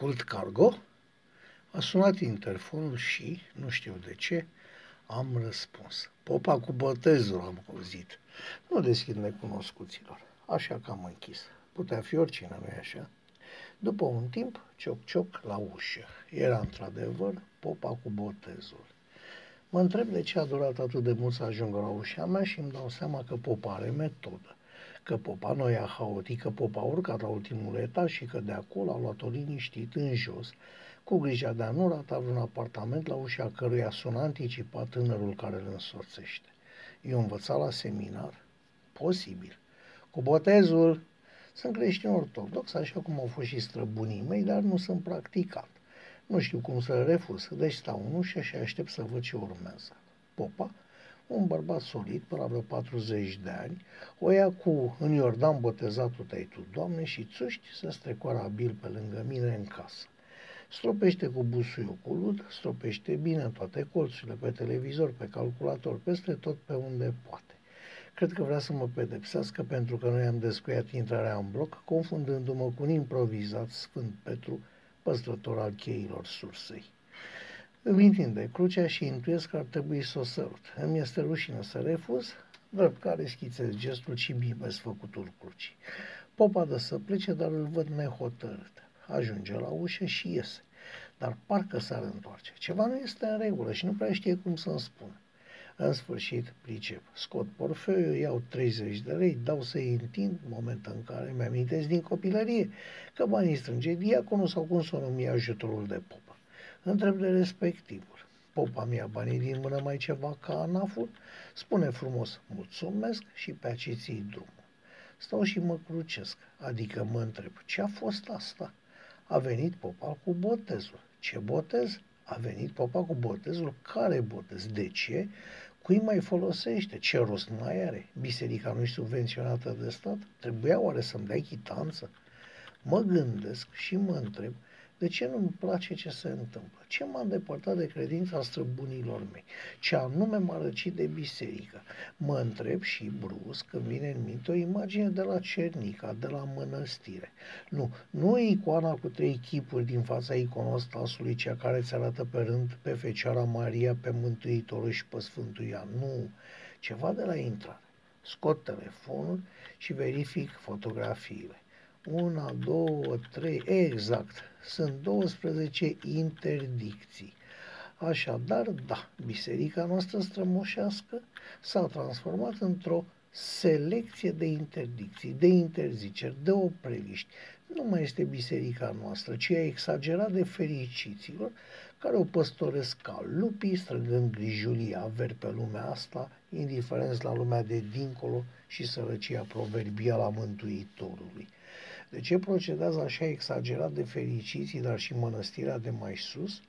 Cult Cargo? A sunat interfonul și, nu știu de ce, am răspuns. Popa cu botezul am auzit. Nu deschid necunoscuților. Așa că am închis. Putea fi oricine, nu-i așa? După un timp, cioc-cioc la ușă. Era într-adevăr popa cu botezul. Mă întreb de ce a durat atât de mult să ajungă la ușa mea și îmi dau seama că popa are metodă. Că popa nu ia haotic, că popa a urcat la ultimul etaj și că de acolo a luat-o liniștit în jos, cu grija de a nu rata vreun apartament la ușa căruia suna anticipat tânărul care îl însorțește. Eu învățat la seminar? Posibil. Cu botezul, sunt creștin ortodox, așa cum au fost și străbunii mei, dar nu sunt practicat. Nu știu cum să refuz, deci stau în ușă și aștept să văd ce urmează. Popa, un bărbat solid, până la vreo 40 de ani, o ia cu în Iordan botezatul tăi tu, Doamne, și țuști să strecoară abil pe lângă mine în casă. Stropește cu busuiul cu lud, stropește bine toate colțurile, pe televizor, pe calculator, peste tot pe unde poate. Cred că vrea să mă pedepsească pentru că noi am descuiat intrarea în bloc, confundându-mă cu un improvizat Sfânt Petru, păstrător al cheilor sursei. Îmi întinde crucea și intuiesc că ar trebui să o sărut. Îmi este rușine să refuz, drept care schițez gestul și bibesc făcutul crucii. Popa dă să plece, dar îl văd nehotărât. Ajunge la ușă și iese. Dar parcă s-ar întoarce. Ceva nu este în regulă și nu prea știe cum să-mi spună. În sfârșit, pricep. Scot porfeiul, iau 30 de lei, dau să-i întind, moment în care mi-amintesc din copilărie că banii strânge diaconul sau cum să o numi ajutorul de popă. Întreb de respectivul. Popa mi-a banii din mână mai ceva ca anaful, spune frumos mulțumesc și pe aici ții drumul. Stau și mă crucesc, adică mă întreb, ce a fost asta? A venit popa cu botezul. Ce botez? A venit popa cu botezul. Care botez? De ce? Cui mai folosește? Ce rost mai are? Biserica nu e subvenționată de stat? Trebuia oare să-mi dai chitanță? Mă gândesc și mă întreb de ce nu-mi place ce se întâmplă? Ce m-a îndepărtat de credința străbunilor mei? Ce anume m-a răcit de biserică? Mă întreb și brusc când vine în minte o imagine de la Cernica, de la mănăstire. Nu, nu e icoana cu trei chipuri din fața iconostasului, cea care ți arată pe rând pe Fecioara Maria, pe Mântuitorul și pe Sfântul Ioan. Nu, ceva de la intrare. Scot telefonul și verific fotografiile. Una, două, trei, exact. Sunt 12 interdicții. Așadar, da, biserica noastră strămoșească s-a transformat într-o selecție de interdicții, de interziceri, de opreliști. Nu mai este biserica noastră, ci a exagerat de fericiților care o păstoresc ca lupii, strângând grijulii averi pe lumea asta, indiferenți la lumea de dincolo și sărăcia proverbială a Mântuitorului. De ce procedează așa exagerat de fericiții, dar și mănăstirea de mai sus?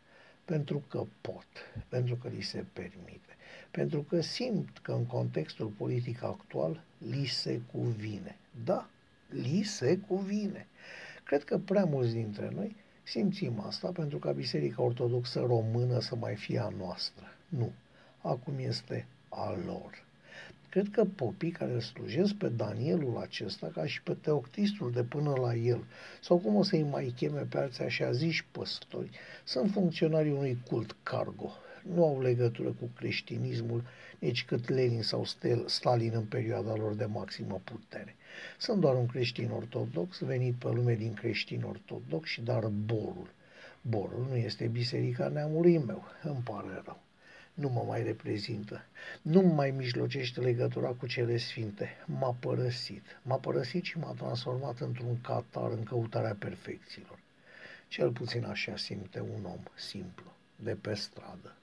Pentru că pot, pentru că li se permite, pentru că simt că în contextul politic actual li se cuvine. Da, li se cuvine. Cred că prea mulți dintre noi simțim asta pentru ca Biserica Ortodoxă Română să mai fie a noastră. Nu, acum este a lor. Cred că popii care îl slujesc pe Danielul acesta, ca și pe teoctistul de până la el, sau cum o să-i mai cheme pe alții așa ziși păstori, sunt funcționarii unui cult cargo. Nu au legătură cu creștinismul, nici cât Lenin sau Stalin în perioada lor de maximă putere. Sunt doar un creștin ortodox venit pe lume din creștin ortodox și dar borul. Borul nu este biserica neamului meu, îmi pare rău nu mă mai reprezintă, nu mai mijlocește legătura cu cele sfinte, m-a părăsit, m-a părăsit și m-a transformat într-un catar în căutarea perfecțiilor. Cel puțin așa simte un om simplu, de pe stradă.